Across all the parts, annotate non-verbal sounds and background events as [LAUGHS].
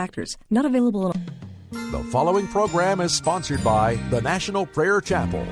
Actors not available. The following program is sponsored by the National Prayer Chapel.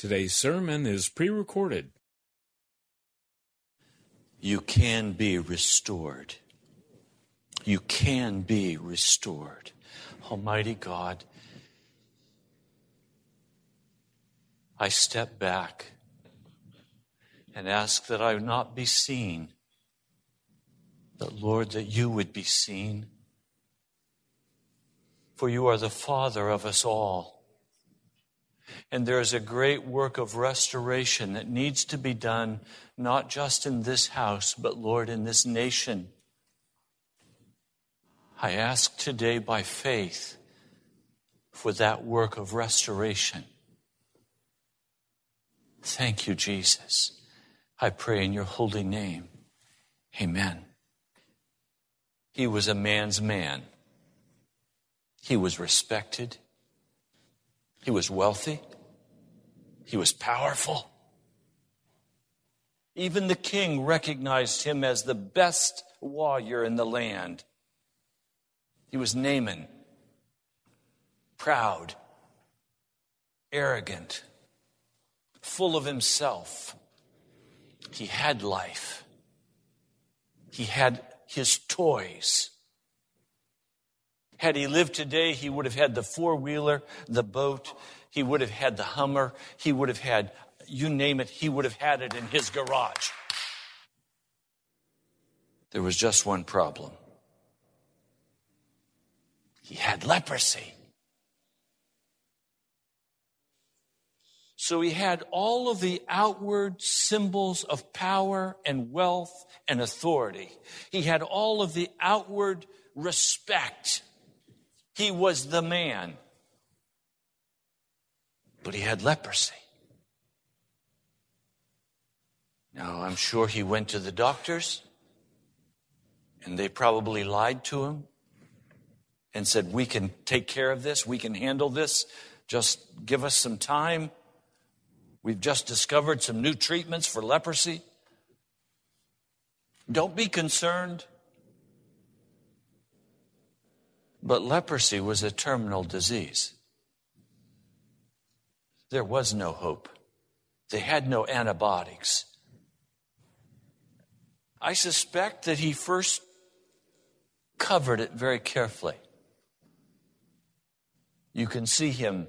Today's sermon is pre recorded. You can be restored. You can be restored. Almighty God, I step back and ask that I not be seen, but Lord, that you would be seen. For you are the Father of us all. And there is a great work of restoration that needs to be done, not just in this house, but Lord, in this nation. I ask today by faith for that work of restoration. Thank you, Jesus. I pray in your holy name. Amen. He was a man's man. He was respected. He was wealthy. He was powerful. Even the king recognized him as the best warrior in the land. He was Naaman, proud, arrogant, full of himself. He had life. He had his toys. Had he lived today, he would have had the four wheeler, the boat, he would have had the Hummer, he would have had, you name it, he would have had it in his garage. There was just one problem he had leprosy. So he had all of the outward symbols of power and wealth and authority. He had all of the outward respect. He was the man. But he had leprosy. Now, I'm sure he went to the doctors and they probably lied to him and said, We can take care of this, we can handle this, just give us some time. We've just discovered some new treatments for leprosy. Don't be concerned. But leprosy was a terminal disease. There was no hope. They had no antibiotics. I suspect that he first covered it very carefully. You can see him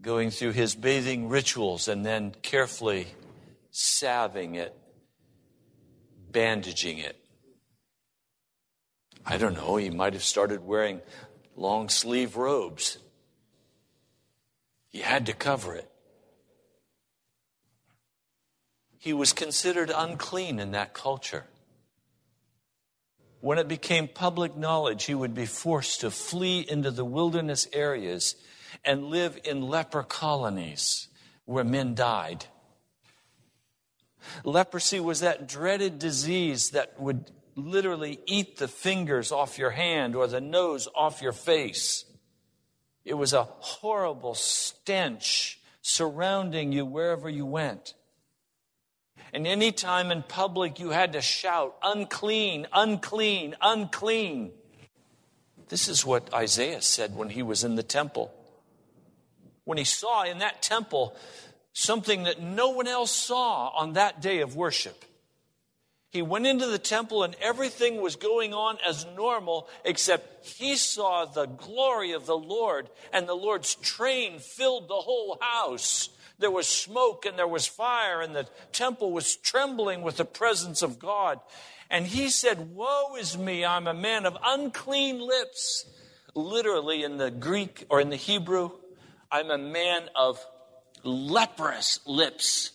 going through his bathing rituals and then carefully salving it, bandaging it. I don't know, he might have started wearing long sleeve robes. He had to cover it. He was considered unclean in that culture. When it became public knowledge, he would be forced to flee into the wilderness areas and live in leper colonies where men died. Leprosy was that dreaded disease that would literally eat the fingers off your hand or the nose off your face. It was a horrible stench surrounding you wherever you went. And any time in public you had to shout, unclean, unclean, unclean. This is what Isaiah said when he was in the temple. When he saw in that temple something that no one else saw on that day of worship. He went into the temple and everything was going on as normal, except he saw the glory of the Lord, and the Lord's train filled the whole house. There was smoke and there was fire, and the temple was trembling with the presence of God. And he said, Woe is me, I'm a man of unclean lips. Literally, in the Greek or in the Hebrew, I'm a man of leprous lips,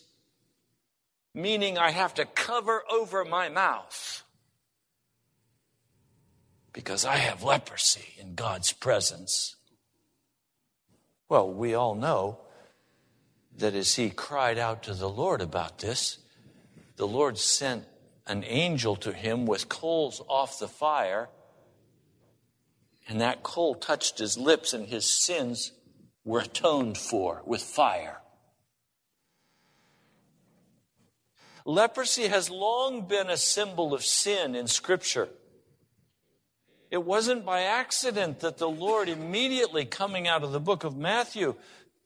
meaning I have to cover over my mouth because I have leprosy in God's presence. Well, we all know that as he cried out to the Lord about this, the Lord sent an angel to him with coals off the fire, and that coal touched his lips, and his sins were atoned for with fire. Leprosy has long been a symbol of sin in Scripture. It wasn't by accident that the Lord, immediately coming out of the book of Matthew,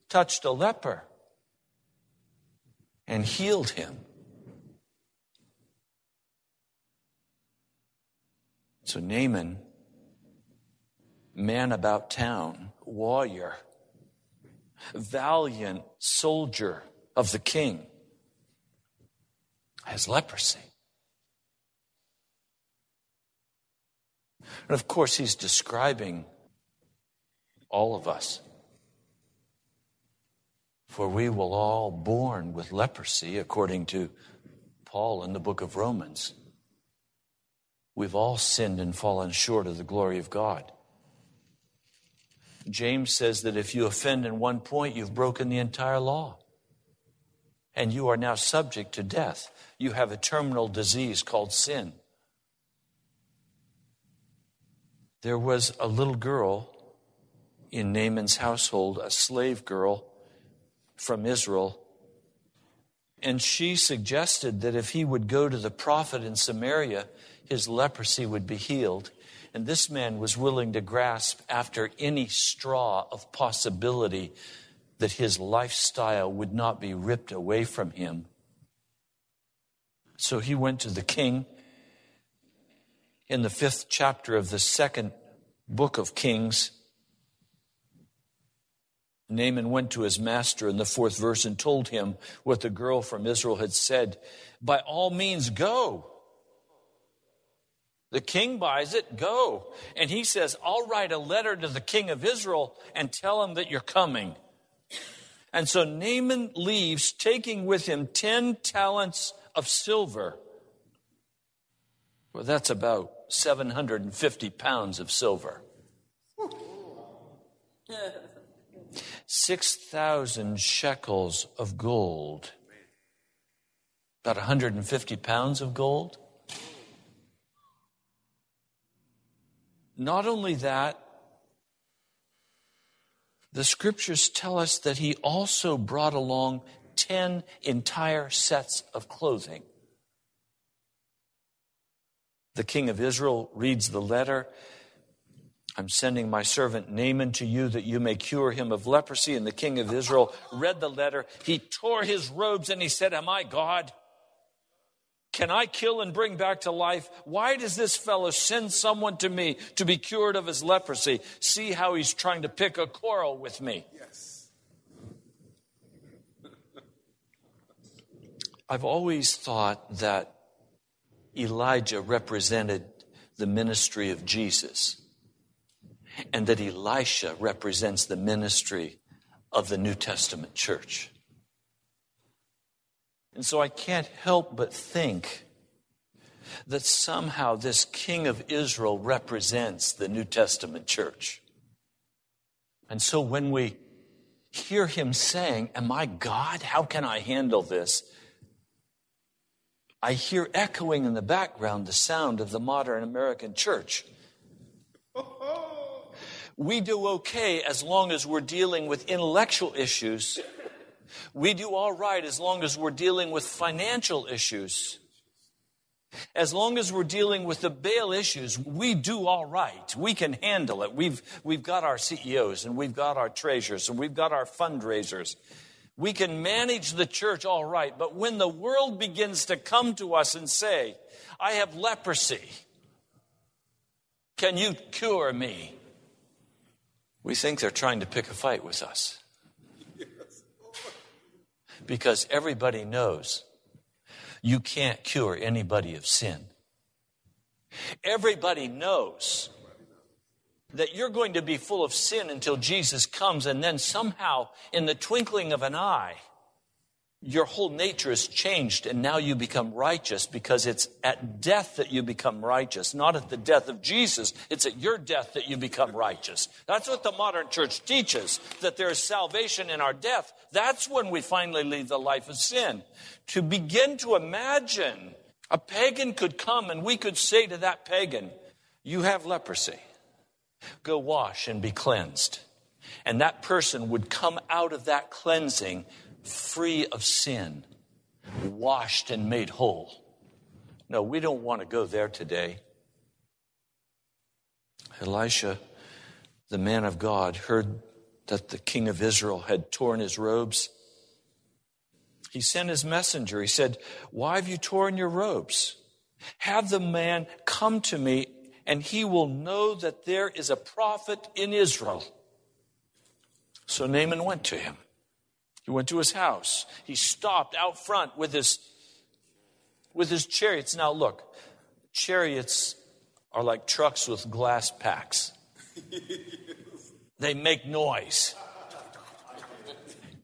touched a leper. and healed him. So Naaman, man about town, warrior, valiant soldier of the king, has leprosy. And of course, he's describing all of us. For we will all born with leprosy, according to Paul in the book of Romans. We've all sinned and fallen short of the glory of God. James says that if you offend in one point, you've broken the entire law. And you are now subject to death. You have a terminal disease called sin. There was a little girl in Naaman's household, a slave girl from Israel. And she suggested that if he would go to the prophet in Samaria, his leprosy would be healed. And this man was willing to grasp after any straw of possibility that his lifestyle would not be ripped away from him. So he went to the king in the fifth chapter of the second book of Kings. Naaman went to his master in the fourth verse and told him what the girl from Israel had said. By all means, go. The king buys it, go. And he says, I'll write a letter to the king of Israel and tell him that you're coming. And so Naaman leaves, taking with him 10 talents of silver. Well, that's about 750 pounds of silver. 6,000 shekels of gold. About 150 pounds of gold. Not only that, the scriptures tell us that he also brought along 10 entire sets of clothing. The king of Israel reads the letter I'm sending my servant Naaman to you that you may cure him of leprosy. And the king of Israel read the letter. He tore his robes and he said, Am I God? Can I kill and bring back to life? Why does this fellow send someone to me to be cured of his leprosy? See how he's trying to pick a quarrel with me. Yes. I've always thought that Elijah represented the ministry of Jesus and that Elisha represents the ministry of the New Testament church. And so I can't help but think that somehow this king of Israel represents the New Testament church. And so when we hear him saying, Am I God? How can I handle this? I hear echoing in the background the sound of the modern American church we do okay as long as we're dealing with intellectual issues. We do all right as long as we're dealing with financial issues. As long as we're dealing with the bail issues, we do all right. We can handle it. We've, we've got our CEOs and we've got our treasurers and we've got our fundraisers. We can manage the church all right. But when the world begins to come to us and say, I have leprosy, can you cure me? we think they're trying to pick a fight with us. Because everybody knows you can't cure anybody of sin. Everybody knows that you're going to be full of sin until Jesus comes, and then somehow, in the twinkling of an eye, your whole nature is changed and now you become righteous because it's at death that you become righteous, not at the death of Jesus. It's at your death that you become righteous. That's what the modern church teaches, that there is salvation in our death. That's when we finally leave the life of sin. To begin to imagine a pagan could come and we could say to that pagan, you have leprosy. Go wash and be cleansed. And that person would come out of that cleansing free of sin, washed and made whole. No, we don't want to go there today. Elisha, the man of God, heard that the king of Israel had torn his robes. He sent his messenger. He said, Why have you torn your robes? Have the man come to me, and he will know that there is a prophet in Israel. So Naaman went to him. He went to his house. He stopped out front with his, with his chariots. Now, look, chariots are like trucks with glass packs, they make noise.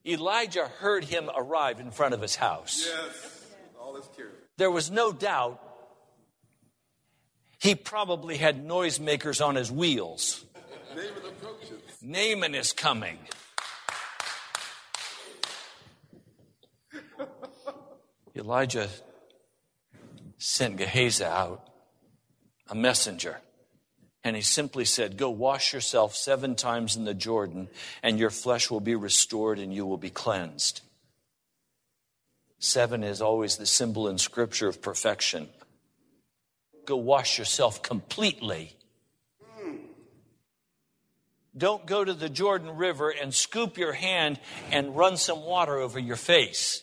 Elijah heard him arrive in front of his house. Yes. All this tears. There was no doubt he probably had noisemakers on his wheels. The approaches. Naaman is coming. Elijah sent Gehazi out, a messenger, and he simply said, Go wash yourself seven times in the Jordan, and your flesh will be restored and you will be cleansed. Seven is always the symbol in Scripture of perfection. Go wash yourself completely. Don't go to the Jordan River and scoop your hand and run some water over your face.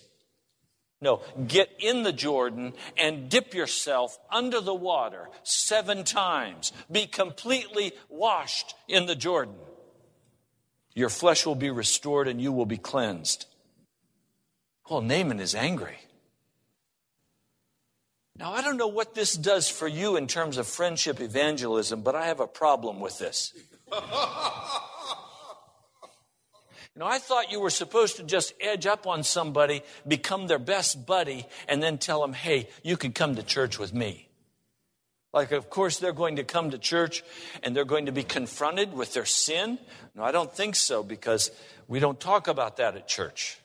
No, get in the Jordan and dip yourself under the water seven times. Be completely washed in the Jordan. Your flesh will be restored and you will be cleansed. Well, Naaman is angry. Now, I don't know what this does for you in terms of friendship evangelism, but I have a problem with this. [LAUGHS] You know, I thought you were supposed to just edge up on somebody, become their best buddy, and then tell them, hey, you can come to church with me. Like, of course, they're going to come to church and they're going to be confronted with their sin. No, I don't think so because we don't talk about that at church.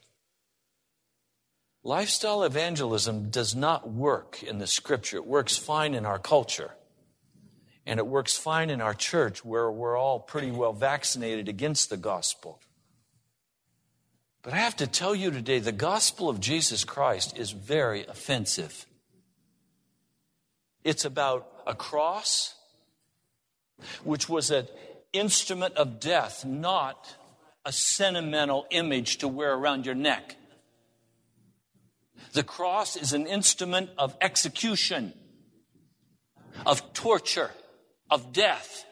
Lifestyle evangelism does not work in the scripture. It works fine in our culture. And it works fine in our church where we're all pretty well vaccinated against the gospel. But I have to tell you today, the gospel of Jesus Christ is very offensive. It's about a cross, which was an instrument of death, not a sentimental image to wear around your neck. The cross is an instrument of execution, of torture, of death.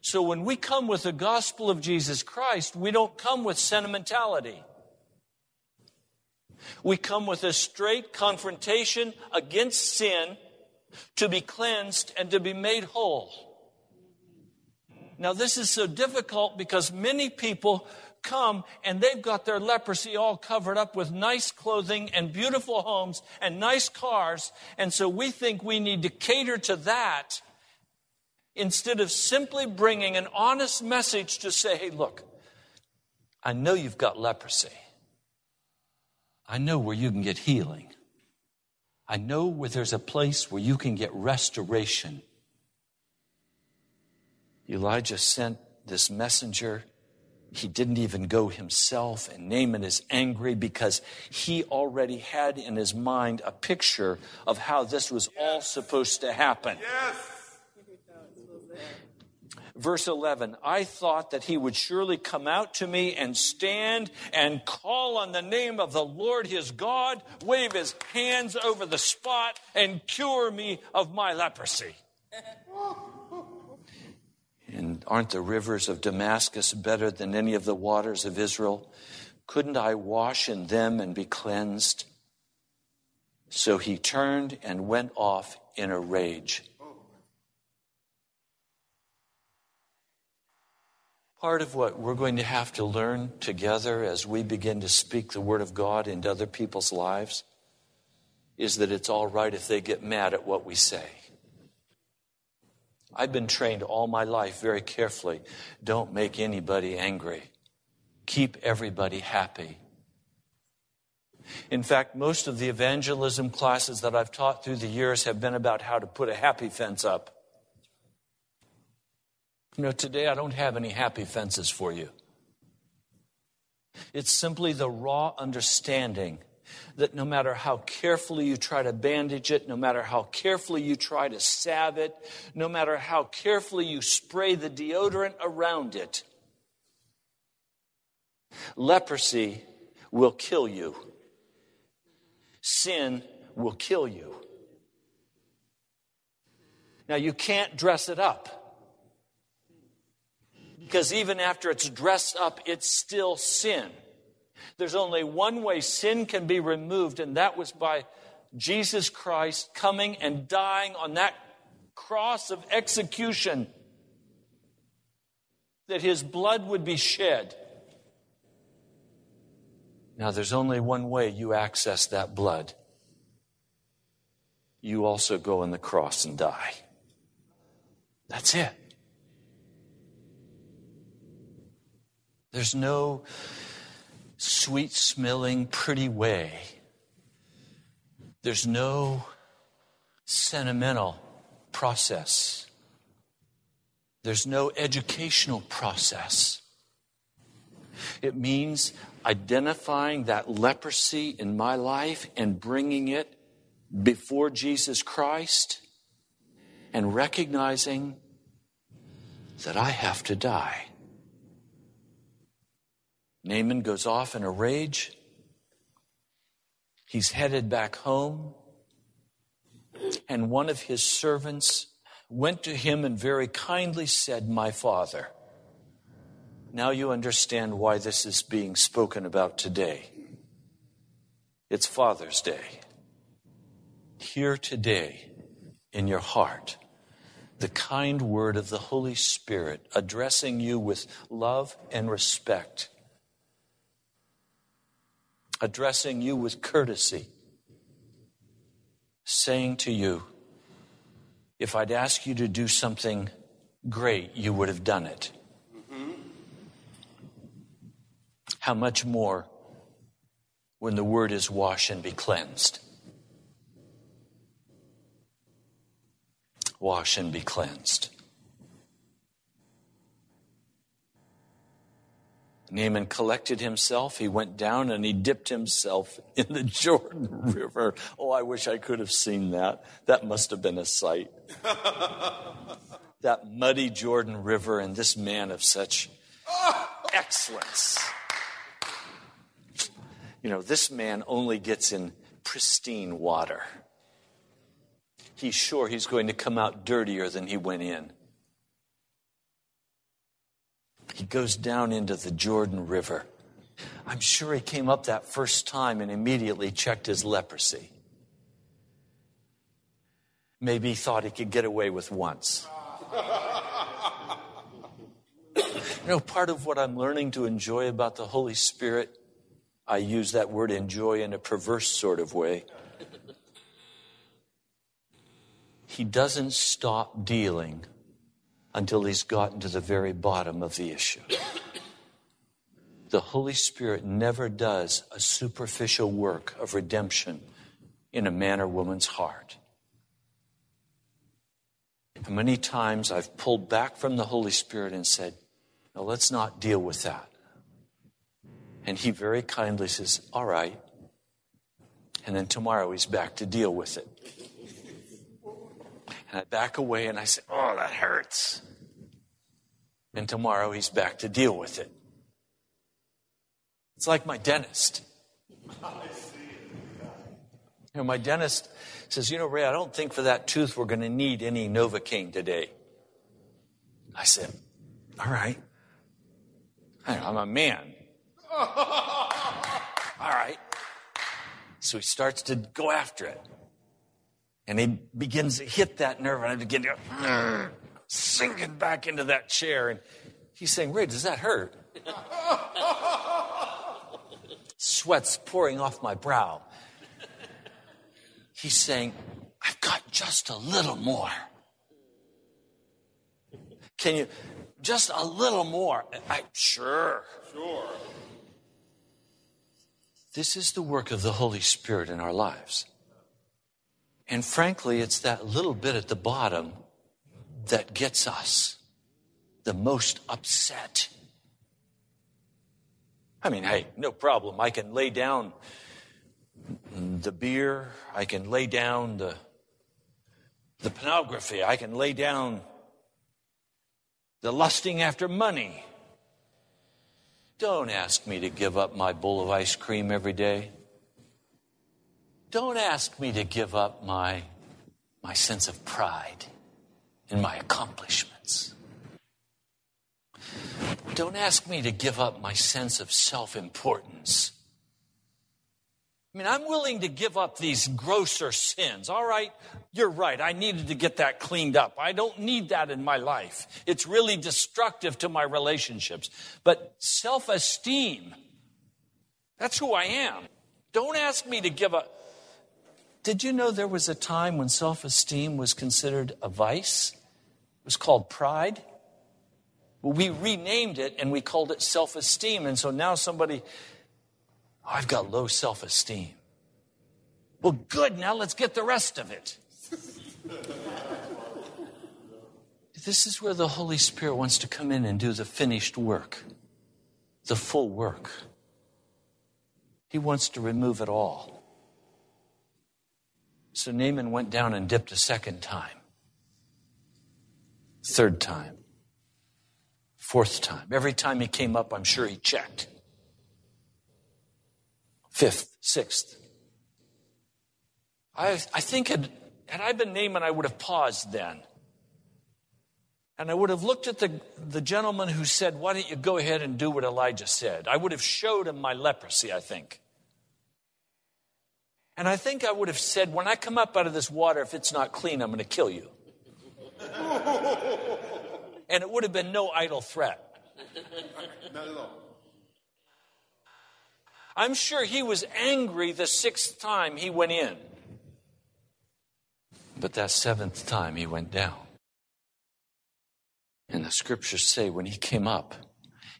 So when we come with the gospel of Jesus Christ, we don't come with sentimentality. We come with a straight confrontation against sin to be cleansed and to be made whole. Now, this is so difficult because many people come and they've got their leprosy all covered up with nice clothing and beautiful homes and nice cars. And so we think we need to cater to that instead of simply bringing an honest message to say, hey, look, I know you've got leprosy. I know where you can get healing. I know where there's a place where you can get restoration. Elijah sent this messenger. He didn't even go himself, and Naaman is angry because he already had in his mind a picture of how this was all supposed to happen. Yes. Verse 11, I thought that he would surely come out to me and stand and call on the name of the Lord his God, wave his hands over the spot, and cure me of my leprosy. [LAUGHS] Aren't the rivers of Damascus better than any of the waters of Israel? Couldn't I wash in them and be cleansed? So he turned and went off in a rage. Part of what we're going to have to learn together as we begin to speak the Word of God into other people's lives is that it's all right if they get mad at what we say. I've been trained all my life very carefully. Don't make anybody angry. Keep everybody happy. In fact, most of the evangelism classes that I've taught through the years have been about how to put a happy fence up. You know, today I don't have any happy fences for you. It's simply the raw understanding that no matter how carefully you try to bandage it, no matter how carefully you try to salve it, no matter how carefully you spray the deodorant around it, leprosy will kill you. Sin will kill you. Now, you can't dress it up. Because even after it's dressed up, it's still sin. There's only one way sin can be removed, and that was by Jesus Christ coming and dying on that cross of execution, that his blood would be shed. Now, there's only one way you access that blood. You also go on the cross and die. That's it. There's no sweet smelling, pretty way. There's no sentimental process. There's no educational process. It means identifying that leprosy in my life and bringing it before Jesus Christ and recognizing that I have to die. Naaman goes off in a rage. He's headed back home. And one of his servants went to him and very kindly said, My father. Now you understand why this is being spoken about today. It's Father's Day. Hear today in your heart the kind word of the Holy Spirit addressing you with love and respect addressing you with courtesy, saying to you, if I'd ask you to do something great, you would have done it. Mm-hmm. How much more when the word is wash and be cleansed? Wash and be cleansed. Naaman collected himself. He went down and he dipped himself [LAUGHS] in the Jordan River. Oh, I wish I could have seen that. That must have been a sight. that muddy Jordan River and this man of such excellence. You know, this man only gets in pristine water. He's sure he's going to come out dirtier than he went in. He goes down into the Jordan River. I'm sure he came up that first time and immediately checked his leprosy. Maybe he thought he could get away with once. you know, part of what I'm learning to enjoy about the Holy Spirit, I use that word enjoy in a perverse sort of way. He doesn't stop dealing until he's gotten to the very bottom of the issue. The Holy Spirit never does a superficial work of redemption in a man or woman's heart. And many times I've pulled back from the Holy Spirit and said, No, let's not deal with that. And he very kindly says, All right. And then tomorrow he's back to deal with it. And I back away and I say, Oh, that hurts. And tomorrow he's back to deal with it. It's like my dentist. You know, my dentist says, You know, Ray, I don't think for that tooth we're going to need any Novocaine today. I said, All right. I'm a man. [LAUGHS] All right. So he starts to go after it. And he begins to hit that nerve, and I begin to go, sinking back into that chair. And he's saying, Ray, does that hurt? [LAUGHS] Sweat's pouring off my brow. He's saying, I've got just a little more. Can you, just a little more? I, sure. Sure. This is the work of the Holy Spirit in our lives. And frankly, it's that little bit at the bottom that gets us the most upset. I mean, hey, no problem. I can lay down the beer, I can lay down the, the pornography, I can lay down the lusting after money. Don't ask me to give up my bowl of ice cream every day. Don't ask me to give up my, my sense of pride in my accomplishments. Don't ask me to give up my sense of self importance. I mean, I'm willing to give up these grosser sins. All right, you're right. I needed to get that cleaned up. I don't need that in my life. It's really destructive to my relationships. But self esteem, that's who I am. Don't ask me to give up. Did you know there was a time when self esteem was considered a vice? It was called pride. Well, we renamed it and we called it self esteem. And so now somebody, oh, I've got low self esteem. Well, good, now let's get the rest of it. this is where the Holy Spirit wants to come in and do the finished work, the full work. He wants to remove it all. So Naaman went down and dipped a second time, third time, fourth time. Every time he came up, I'm sure he checked. Fifth, sixth. I, I think had, had I been Naaman, I would have paused then. And I would have looked at the, the gentleman who said, Why don't you go ahead and do what Elijah said? I would have showed him my leprosy, I think. And I think I would have said, When I come up out of this water, if it's not clean, I'm going to kill you. [LAUGHS] and it would have been no idle threat. Not at all. I'm sure he was angry the sixth time he went in. But that seventh time he went down. And the scriptures say when he came up,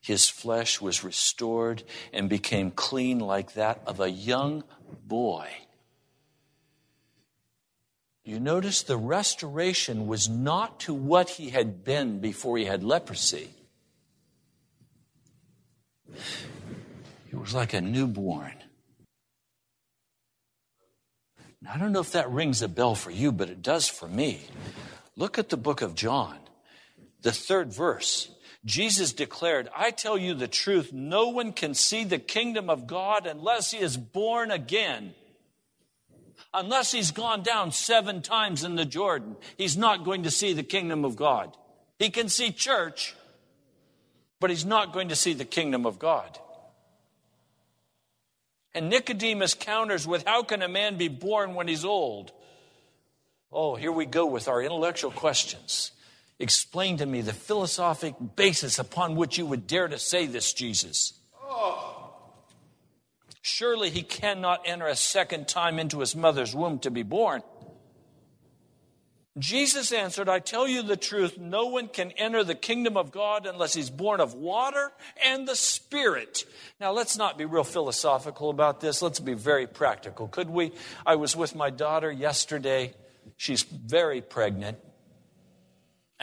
his flesh was restored and became clean like that of a young boy. You notice the restoration was not to what he had been before he had leprosy. It was like a newborn. Now, I don't know if that rings a bell for you, but it does for me. Look at the book of John, the third verse. Jesus declared, I tell you the truth, no one can see the kingdom of God unless he is born again. Unless he's gone down seven times in the Jordan, he's not going to see the kingdom of God. He can see church, but he's not going to see the kingdom of God. And Nicodemus counters with, How can a man be born when he's old? Oh, here we go with our intellectual questions. Explain to me the philosophic basis upon which you would dare to say this, Jesus. Oh, Surely he cannot enter a second time into his mother's womb to be born. Jesus answered, I tell you the truth, no one can enter the kingdom of God unless he's born of water and the Spirit. Now, let's not be real philosophical about this. Let's be very practical. Could we? I was with my daughter yesterday. She's very pregnant.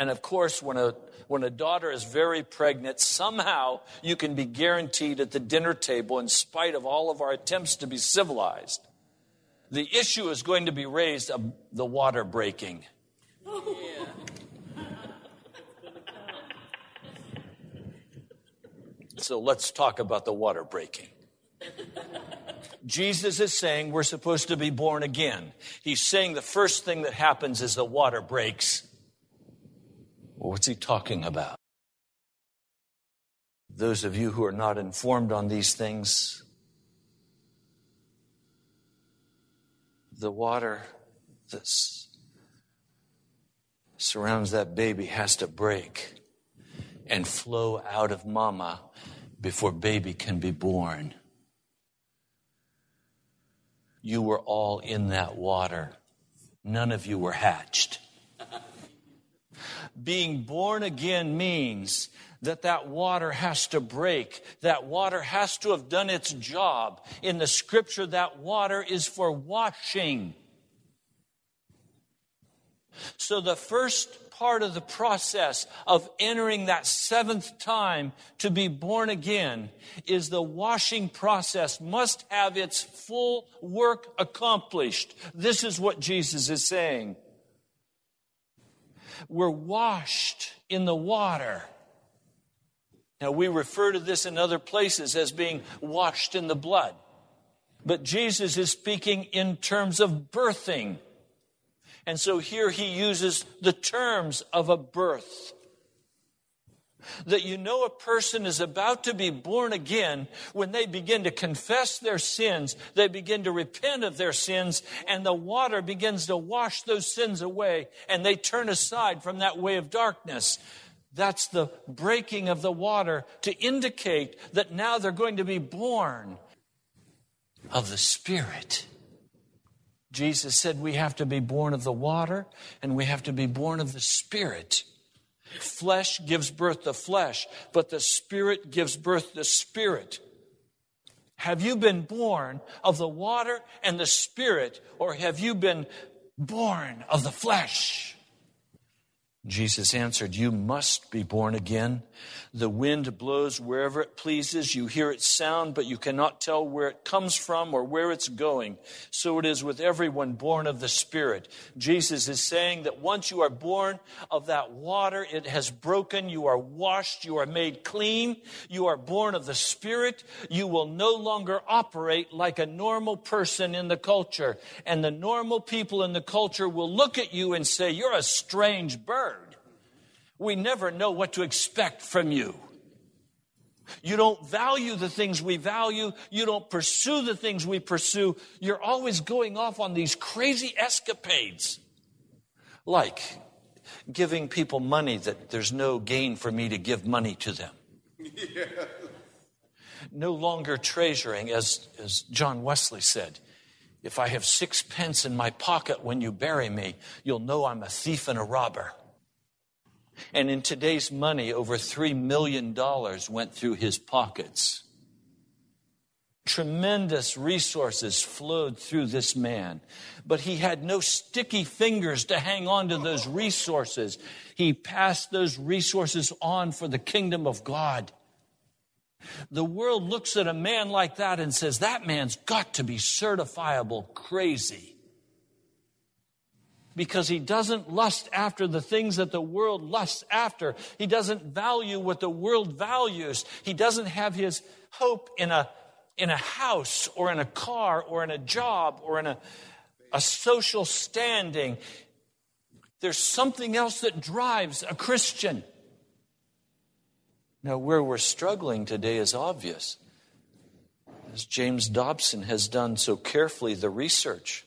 And of course, when a, when a daughter is very pregnant, somehow you can be guaranteed at the dinner table, in spite of all of our attempts to be civilized, the issue is going to be raised of the water breaking. So let's talk about the water breaking. Jesus is saying we're supposed to be born again. He's saying the first thing that happens is the water breaks. What's he talking about? Those of you who are not informed on these things, the water that surrounds that baby has to break and flow out of mama before baby can be born. You were all in that water. None of you were hatched. Being born again means that that water has to break. That water has to have done its job. In the scripture, that water is for washing. So the first part of the process of entering that seventh time to be born again is the washing process must have its full work accomplished. This is what Jesus is saying. We're washed in the water. Now, we refer to this in other places as being washed in the blood. But Jesus is speaking in terms of birthing. And so here he uses the terms of a birth. That you know a person is about to be born again when they begin to confess their sins, they begin to repent of their sins, and the water begins to wash those sins away, and they turn aside from that way of darkness. That's the breaking of the water to indicate that now they're going to be born of the Spirit. Jesus said we have to be born of the water and we have to be born of the Spirit. Flesh gives birth to flesh, but the Spirit gives birth to spirit. Have you been born of the water and the Spirit, or have you been born of the flesh? Jesus answered, You must be born again. The wind blows wherever it pleases. You hear its sound, but you cannot tell where it comes from or where it's going. So it is with everyone born of the Spirit. Jesus is saying that once you are born of that water, it has broken. You are washed. You are made clean. You are born of the Spirit. You will no longer operate like a normal person in the culture. And the normal people in the culture will look at you and say, You're a strange bird. We never know what to expect from you. You don't value the things we value. You don't pursue the things we pursue. You're always going off on these crazy escapades. Like giving people money that there's no gain for me to give money to them. Yeah. [LAUGHS] No longer treasuring, as, as John Wesley said, if I have sixpence in my pocket when you bury me, you'll know I'm a thief and a robber. And in today's money, over $3 million went through his pockets. Tremendous resources flowed through this man, but he had no sticky fingers to hang on to those resources. He passed those resources on for the kingdom of God. The world looks at a man like that and says, That man's got to be certifiable crazy because he doesn't lust after the things that the world lusts after. He doesn't value what the world values. He doesn't have his hope in a, in a house or in a car or in a job or in a, a social standing. There's something else that drives a Christian. Now, where we're struggling today is obvious. As James Dobson has done so carefully the research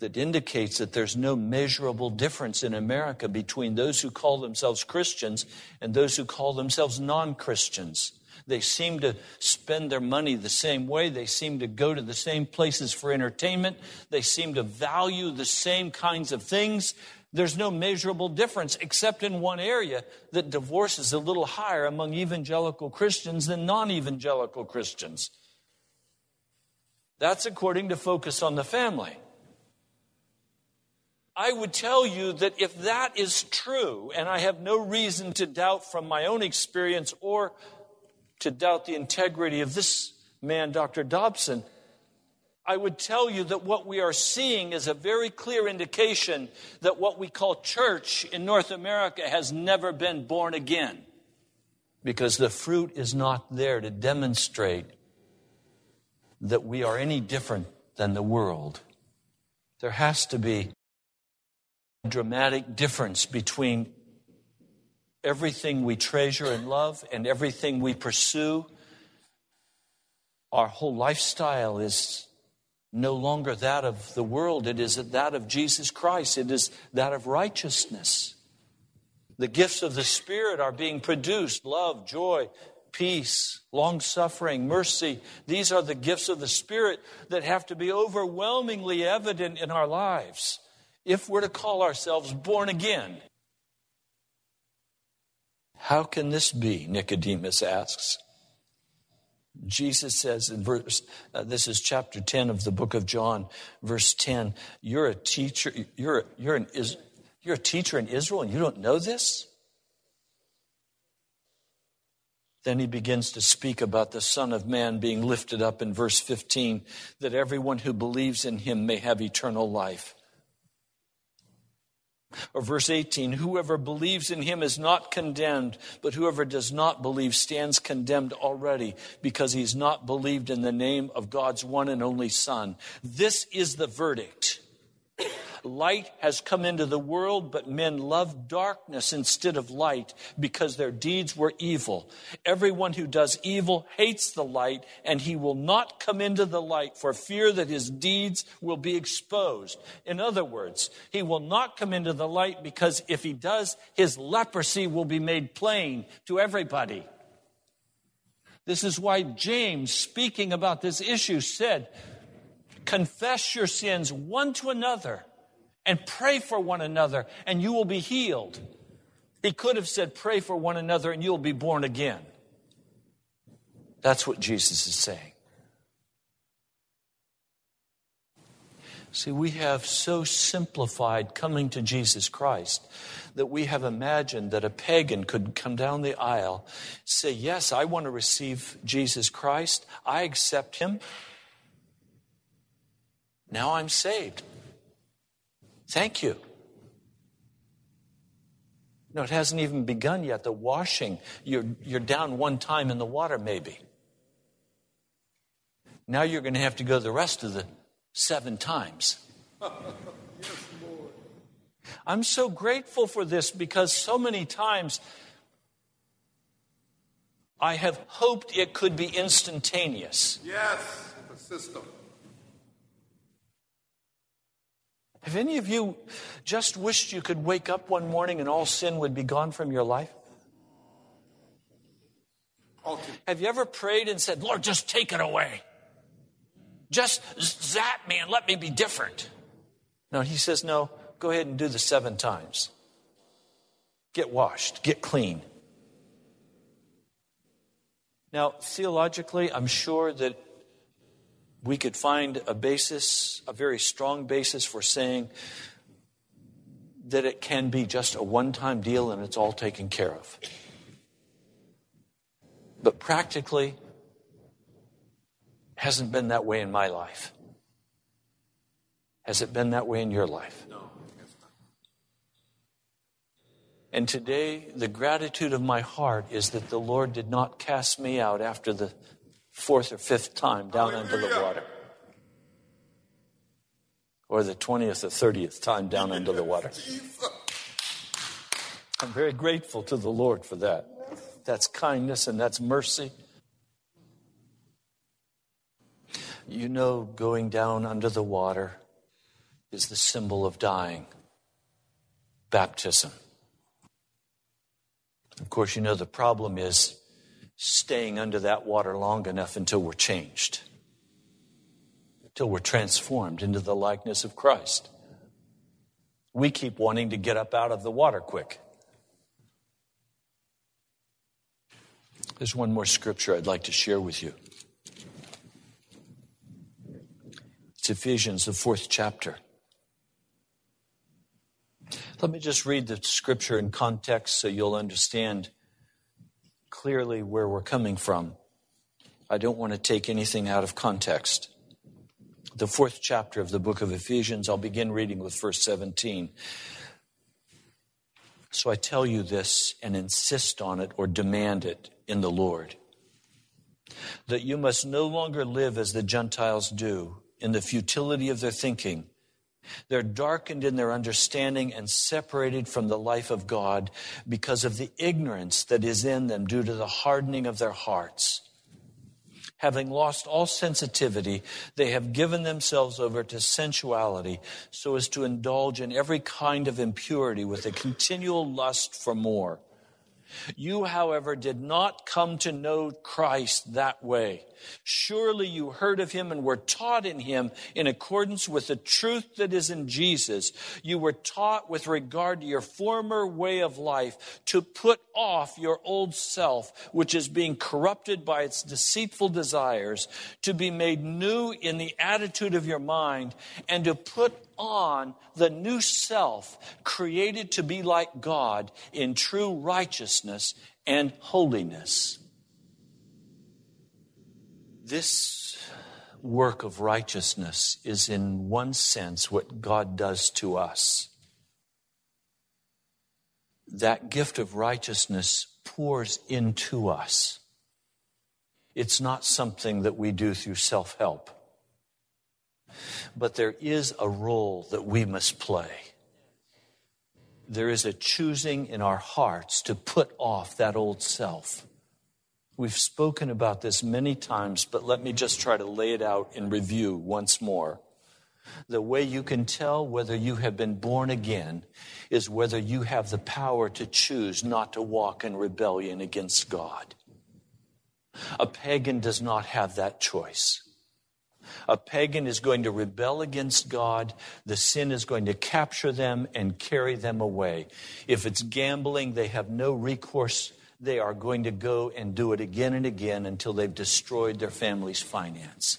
that indicates that there's no measurable difference in America between those who call themselves Christians and those who call themselves non Christians. They seem to spend their money the same way. They seem to go to the same places for entertainment. They seem to value the same kinds of things. There's no measurable difference except in one area that divorce is a little higher among evangelical Christians than non evangelical Christians. That's according to Focus on the Family. I would tell you that if that is true, and I have no reason to doubt from my own experience or to doubt the integrity of this man, Dr. Dobson, I would tell you that what we are seeing is a very clear indication that what we call church in North America has never been born again because the fruit is not there to demonstrate that we are any different than the world. There has to be dramatic difference between everything we treasure and love and everything we pursue. Our whole lifestyle is no longer that of the world, it is that of Jesus Christ, it is that of righteousness. The gifts of the Spirit are being produced love, joy, peace, long suffering, mercy. These are the gifts of the Spirit that have to be overwhelmingly evident in our lives if we're to call ourselves born again. How can this be? Nicodemus asks. Jesus says in verse, uh, this is chapter 10 of the book of John, verse 10, you're a teacher, you're, you're, an, you're a teacher in Israel and you don't know this? Then he begins to speak about the Son of Man being lifted up in verse 15, that everyone who believes in him may have eternal life. Or verse 18, whoever believes in him is not condemned, but whoever does not believe stands condemned already because he's not believed in the name of God's one and only Son. This is the verdict. Light has come into the world, but men love darkness instead of light because their deeds were evil. Everyone who does evil hates the light, and he will not come into the light for fear that his deeds will be exposed. In other words, he will not come into the light because if he does, his leprosy will be made plain to everybody. This is why James, speaking about this issue, said, Confess your sins one to another and pray for one another, and you will be healed. He could have said, Pray for one another, and you'll be born again. That's what Jesus is saying. See, we have so simplified coming to Jesus Christ that we have imagined that a pagan could come down the aisle, say, Yes, I want to receive Jesus Christ. I accept him. Now I'm saved. Thank you. No, it hasn't even begun yet. The washing, you're, you're down one time in the water, maybe. Now you're going to have to go the rest of the seven times. I'm so grateful for this because so many times I have hoped it could be instantaneous. Yes, the system. Have any of you just wished you could wake up one morning and all sin would be gone from your life? Have you ever prayed and said, Lord, just take it away? Just zap me and let me be different. No, he says, no, go ahead and do the seven times. Get washed, get clean. Now, theologically, I'm sure that we could find a basis, a very strong basis for saying that it can be just a one time deal and it's all taken care of. But practically, hasn't been that way in my life. Has it been that way in your life? No. And today, the gratitude of my heart is that the Lord did not cast me out after the fourth or fifth time down under the water. Or the 20th or 30th time down under the water. I'm very grateful to the Lord for that. That's kindness and that's mercy. You know, going down under the water is the symbol of dying, baptism. Of course, you know the problem is staying under that water long enough until we're changed, until we're transformed into the likeness of Christ. We keep wanting to get up out of the water quick. There's one more scripture I'd like to share with you. It's Ephesians, the fourth chapter. Let me just read the scripture in context so you'll understand clearly where we're coming from. I don't want to take anything out of context. The fourth chapter of the book of Ephesians, I'll begin reading with verse 17. So I tell you this and insist on it or demand it in the Lord that you must no longer live as the Gentiles do in the futility of their thinking. They're darkened in their understanding and separated from the life of God because of the ignorance that is in them due to the hardening of their hearts. Having lost all sensitivity, they have given themselves over to sensuality so as to indulge in every kind of impurity with a continual lust for more. You, however, did not come to know Christ that way. Surely you heard of him and were taught in him in accordance with the truth that is in Jesus. You were taught with regard to your former way of life to put off your old self, which is being corrupted by its deceitful desires, to be made new in the attitude of your mind, and to put on the new self created to be like God in true righteousness and holiness. This work of righteousness is, in one sense, what God does to us. that gift of righteousness pours into us. It's not something that we do through self help. But there is a role that we must play. There is a choosing in our hearts to put off that old self. We've spoken about this many times, but let me just try to lay it out in review once more. The way you can tell whether you have been born again is whether you have the power to choose not to walk in rebellion against God. A pagan does not have that choice. A pagan is going to rebel against God. The sin is going to capture them and carry them away. If it's gambling, they have no recourse. They are going to go and do it again and again until they've destroyed their family's finance.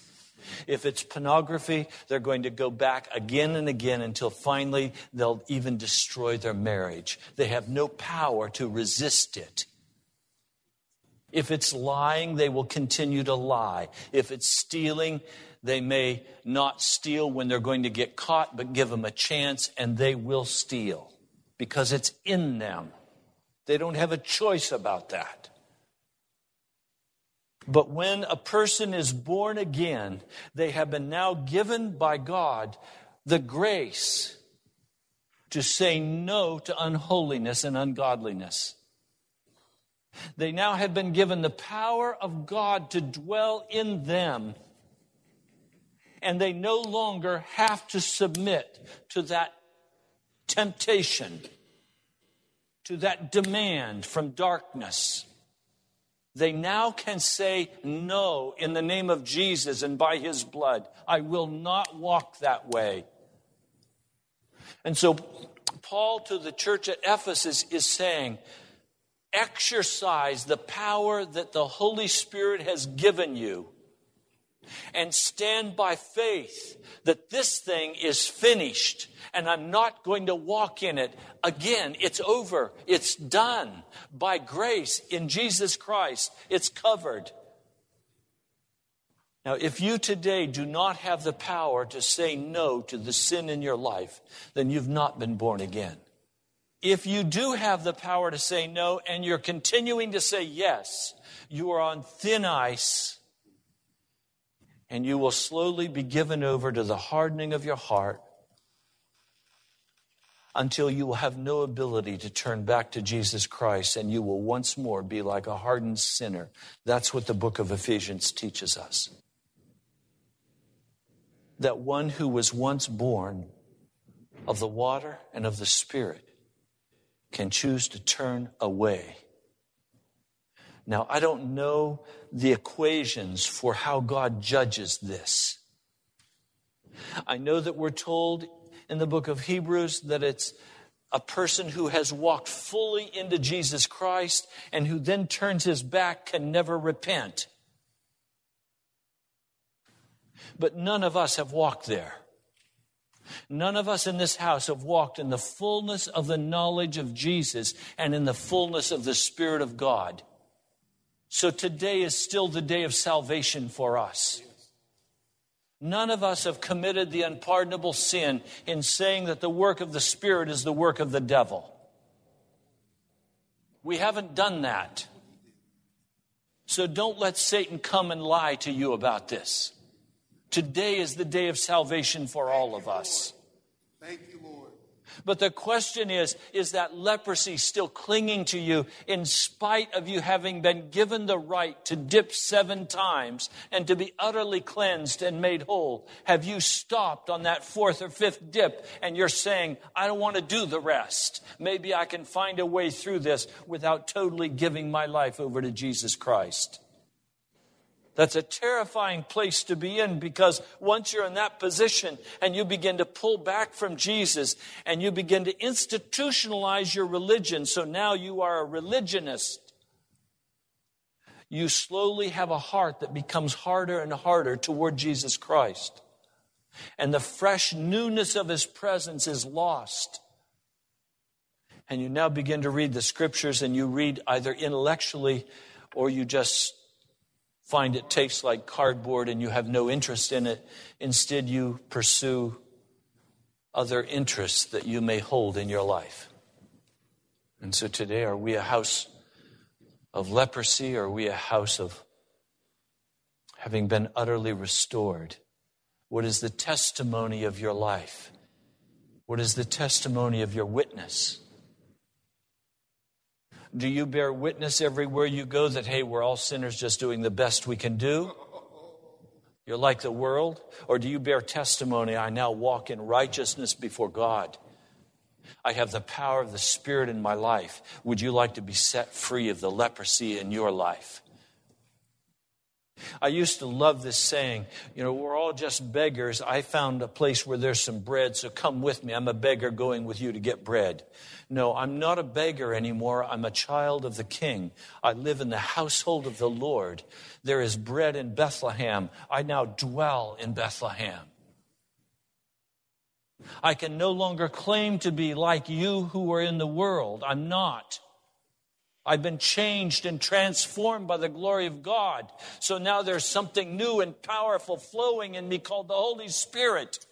If it's pornography, they're going to go back again and again until finally they'll even destroy their marriage. They have no power to resist it. If it's lying, they will continue to lie. If it's stealing, they may not steal when they're going to get caught, but give them a chance and they will steal because it's in them. They don't have a choice about that. But when a person is born again, they have been now given by God the grace to say no to unholiness and ungodliness. They now have been given the power of God to dwell in them and they no longer have to submit to that temptation, to that demand from darkness. They now can say no in the name of Jesus and by his blood. I will not walk that way. And so, Paul to the church at Ephesus is saying, exercise the power that the Holy Spirit has given you and stand by faith that this thing is finished and I'm not going to walk in it again. It's over. It's done by grace in Jesus Christ. It's covered. Now, if you today do not have the power to say no to the sin in your life, then you've not been born again. If you do have the power to say no and you're continuing to say yes, you are on thin ice and you will slowly be given over to the hardening of your heart until you will have no ability to turn back to Jesus Christ and you will once more be like a hardened sinner. That's what the book of Ephesians teaches us. That one who was once born of the water and of the Spirit can choose to turn away now, I don't know the equations for how God judges this. I know that we're told in the book of Hebrews that it's a person who has walked fully into Jesus Christ and who then turns his back can never repent. But none of us have walked there. None of us in this house have walked in the fullness of the knowledge of Jesus and in the fullness of the Spirit of God. So today is still the day of salvation for us. None of us have committed the unpardonable sin in saying that the work of the Spirit is the work of the devil. We haven't done that. So don't let Satan come and lie to you about this. Today is the day of salvation for all of us. Thank you. But the question is, is that leprosy still clinging to you in spite of you having been given the right to dip seven times and to be utterly cleansed and made whole? Have you stopped on that fourth or fifth dip and you're saying, I don't want to do the rest. Maybe I can find a way through this without totally giving my life over to Jesus Christ? That's a terrifying place to be in because once you're in that position and you begin to pull back from Jesus and you begin to institutionalize your religion, so now you are a religionist, you slowly have a heart that becomes harder and harder toward Jesus Christ. And the fresh newness of his presence is lost. And you now begin to read the scriptures and you read either intellectually or you just find it tastes like cardboard and you have no interest in it. Instead, you pursue other interests that you may hold in your life. And so today, are we a house of leprosy or are we a house of having been utterly restored? What is the testimony of your life? What is the testimony of your witness? Do you bear witness everywhere you go that, hey, we're all sinners just doing the best we can do? You're like the world? Or do you bear testimony, I now walk in righteousness before God? I have the power of the Spirit in my life. Would you like to be set free of the leprosy in your life? I used to love this saying, you know, we're all just beggars. I found a place where there's some bread, so come with me. I'm a beggar going with you to get bread. No, I'm not a beggar anymore. I'm a child of the king. I live in the household of the Lord. There is bread in Bethlehem. I now dwell in Bethlehem. I can no longer claim to be like you who are in the world. I'm not. I've been changed and transformed by the glory of God. So now there's something new and powerful flowing in me called the Holy Spirit.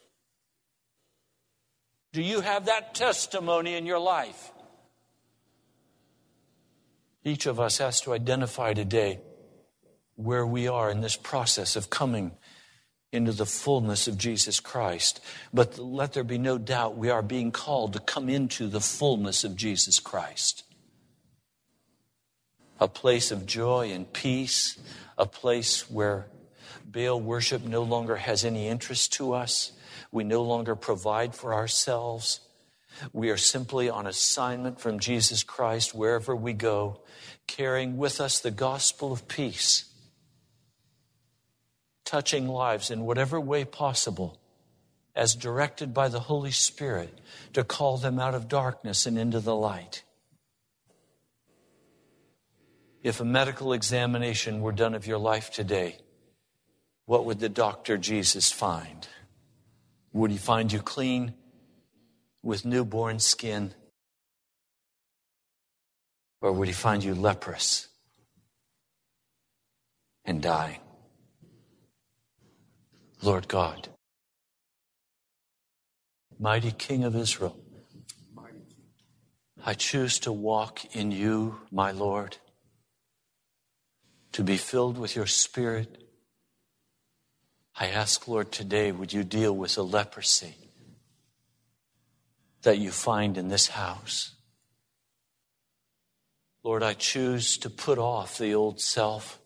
Do you have that testimony in your life? Each of us has to identify today where we are in this process of coming into the fullness of Jesus Christ. But let there be no doubt we are being called to come into the fullness of Jesus Christ a place of joy and peace, a place where Baal worship no longer has any interest to us. We no longer provide for ourselves. We are simply on assignment from Jesus Christ wherever we go, carrying with us the gospel of peace, touching lives in whatever way possible, as directed by the Holy Spirit to call them out of darkness and into the light. If a medical examination were done of your life today, what would the doctor Jesus find? Would he find you clean with newborn skin? Or would he find you leprous and dying? Lord God, mighty King of Israel, I choose to walk in you, my Lord to be filled with your Spirit. I ask, Lord, today, would you deal with the leprosy that you find in this house? Lord, I choose to put off the old self,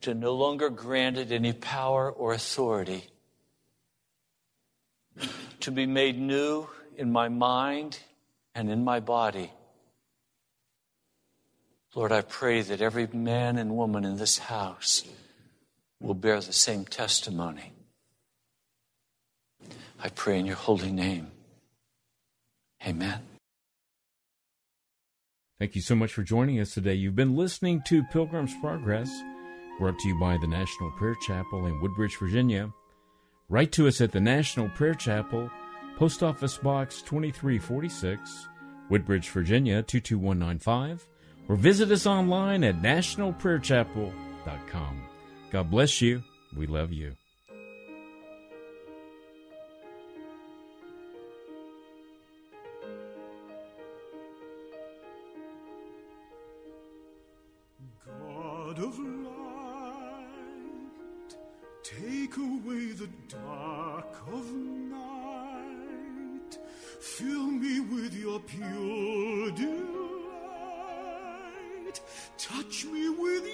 to no longer grant it any power or authority, to be made new in my mind and in my body. Lord, I pray that every man and woman in this house will bear the same testimony. I pray in your holy name. Amen. Thank you so much for joining us today. You've been listening to Pilgrim's Progress, brought to you by the National Prayer Chapel in Woodbridge, Virginia. Write to us at the National Prayer Chapel, Post Office Box 2346, Woodbridge, Virginia 22195 or visit us online at nationalprayerchapel.com. God bless you. We love you. God of light, take away the dark of night. Fill me with your pure delight. Touch me with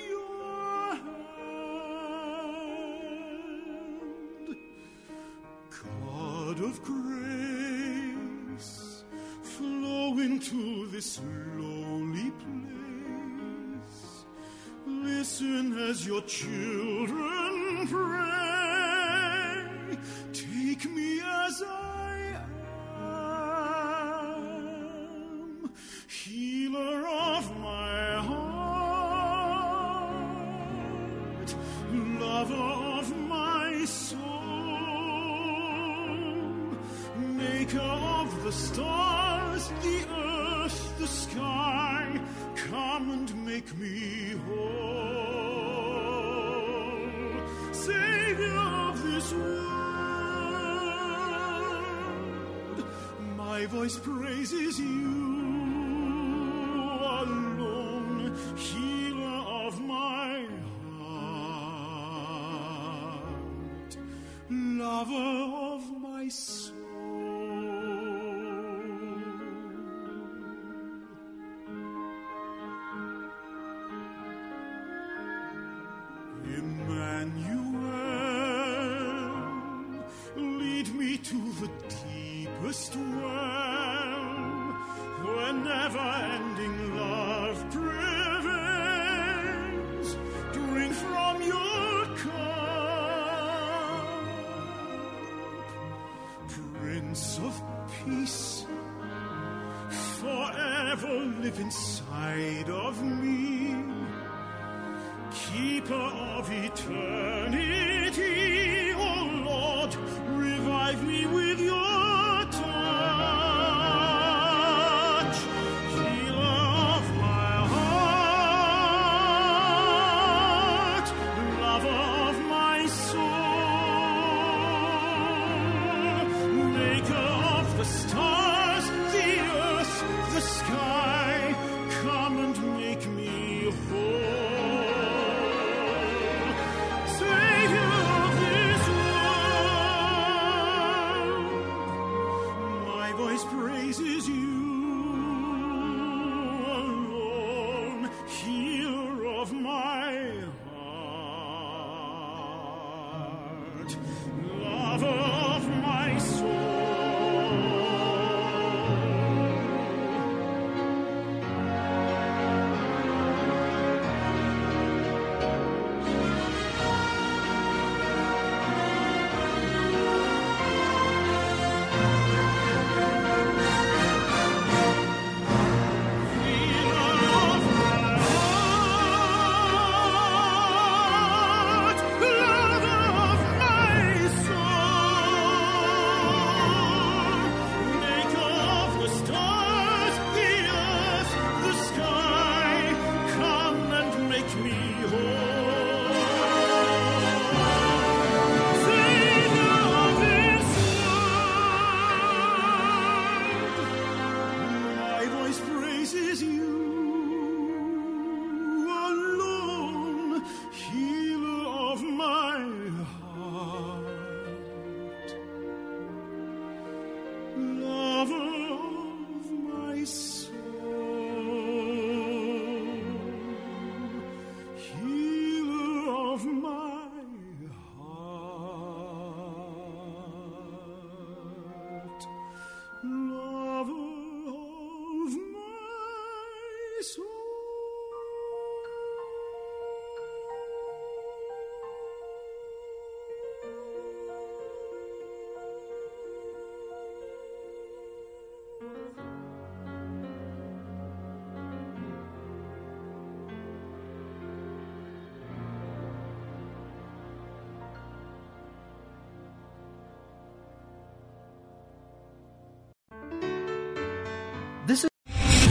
Listen as your children pray. Take me as I am, healer of my heart, lover of my soul, maker of the stars, the earth, the sky. Come and make me whole, Savior of this world, my My voice praises you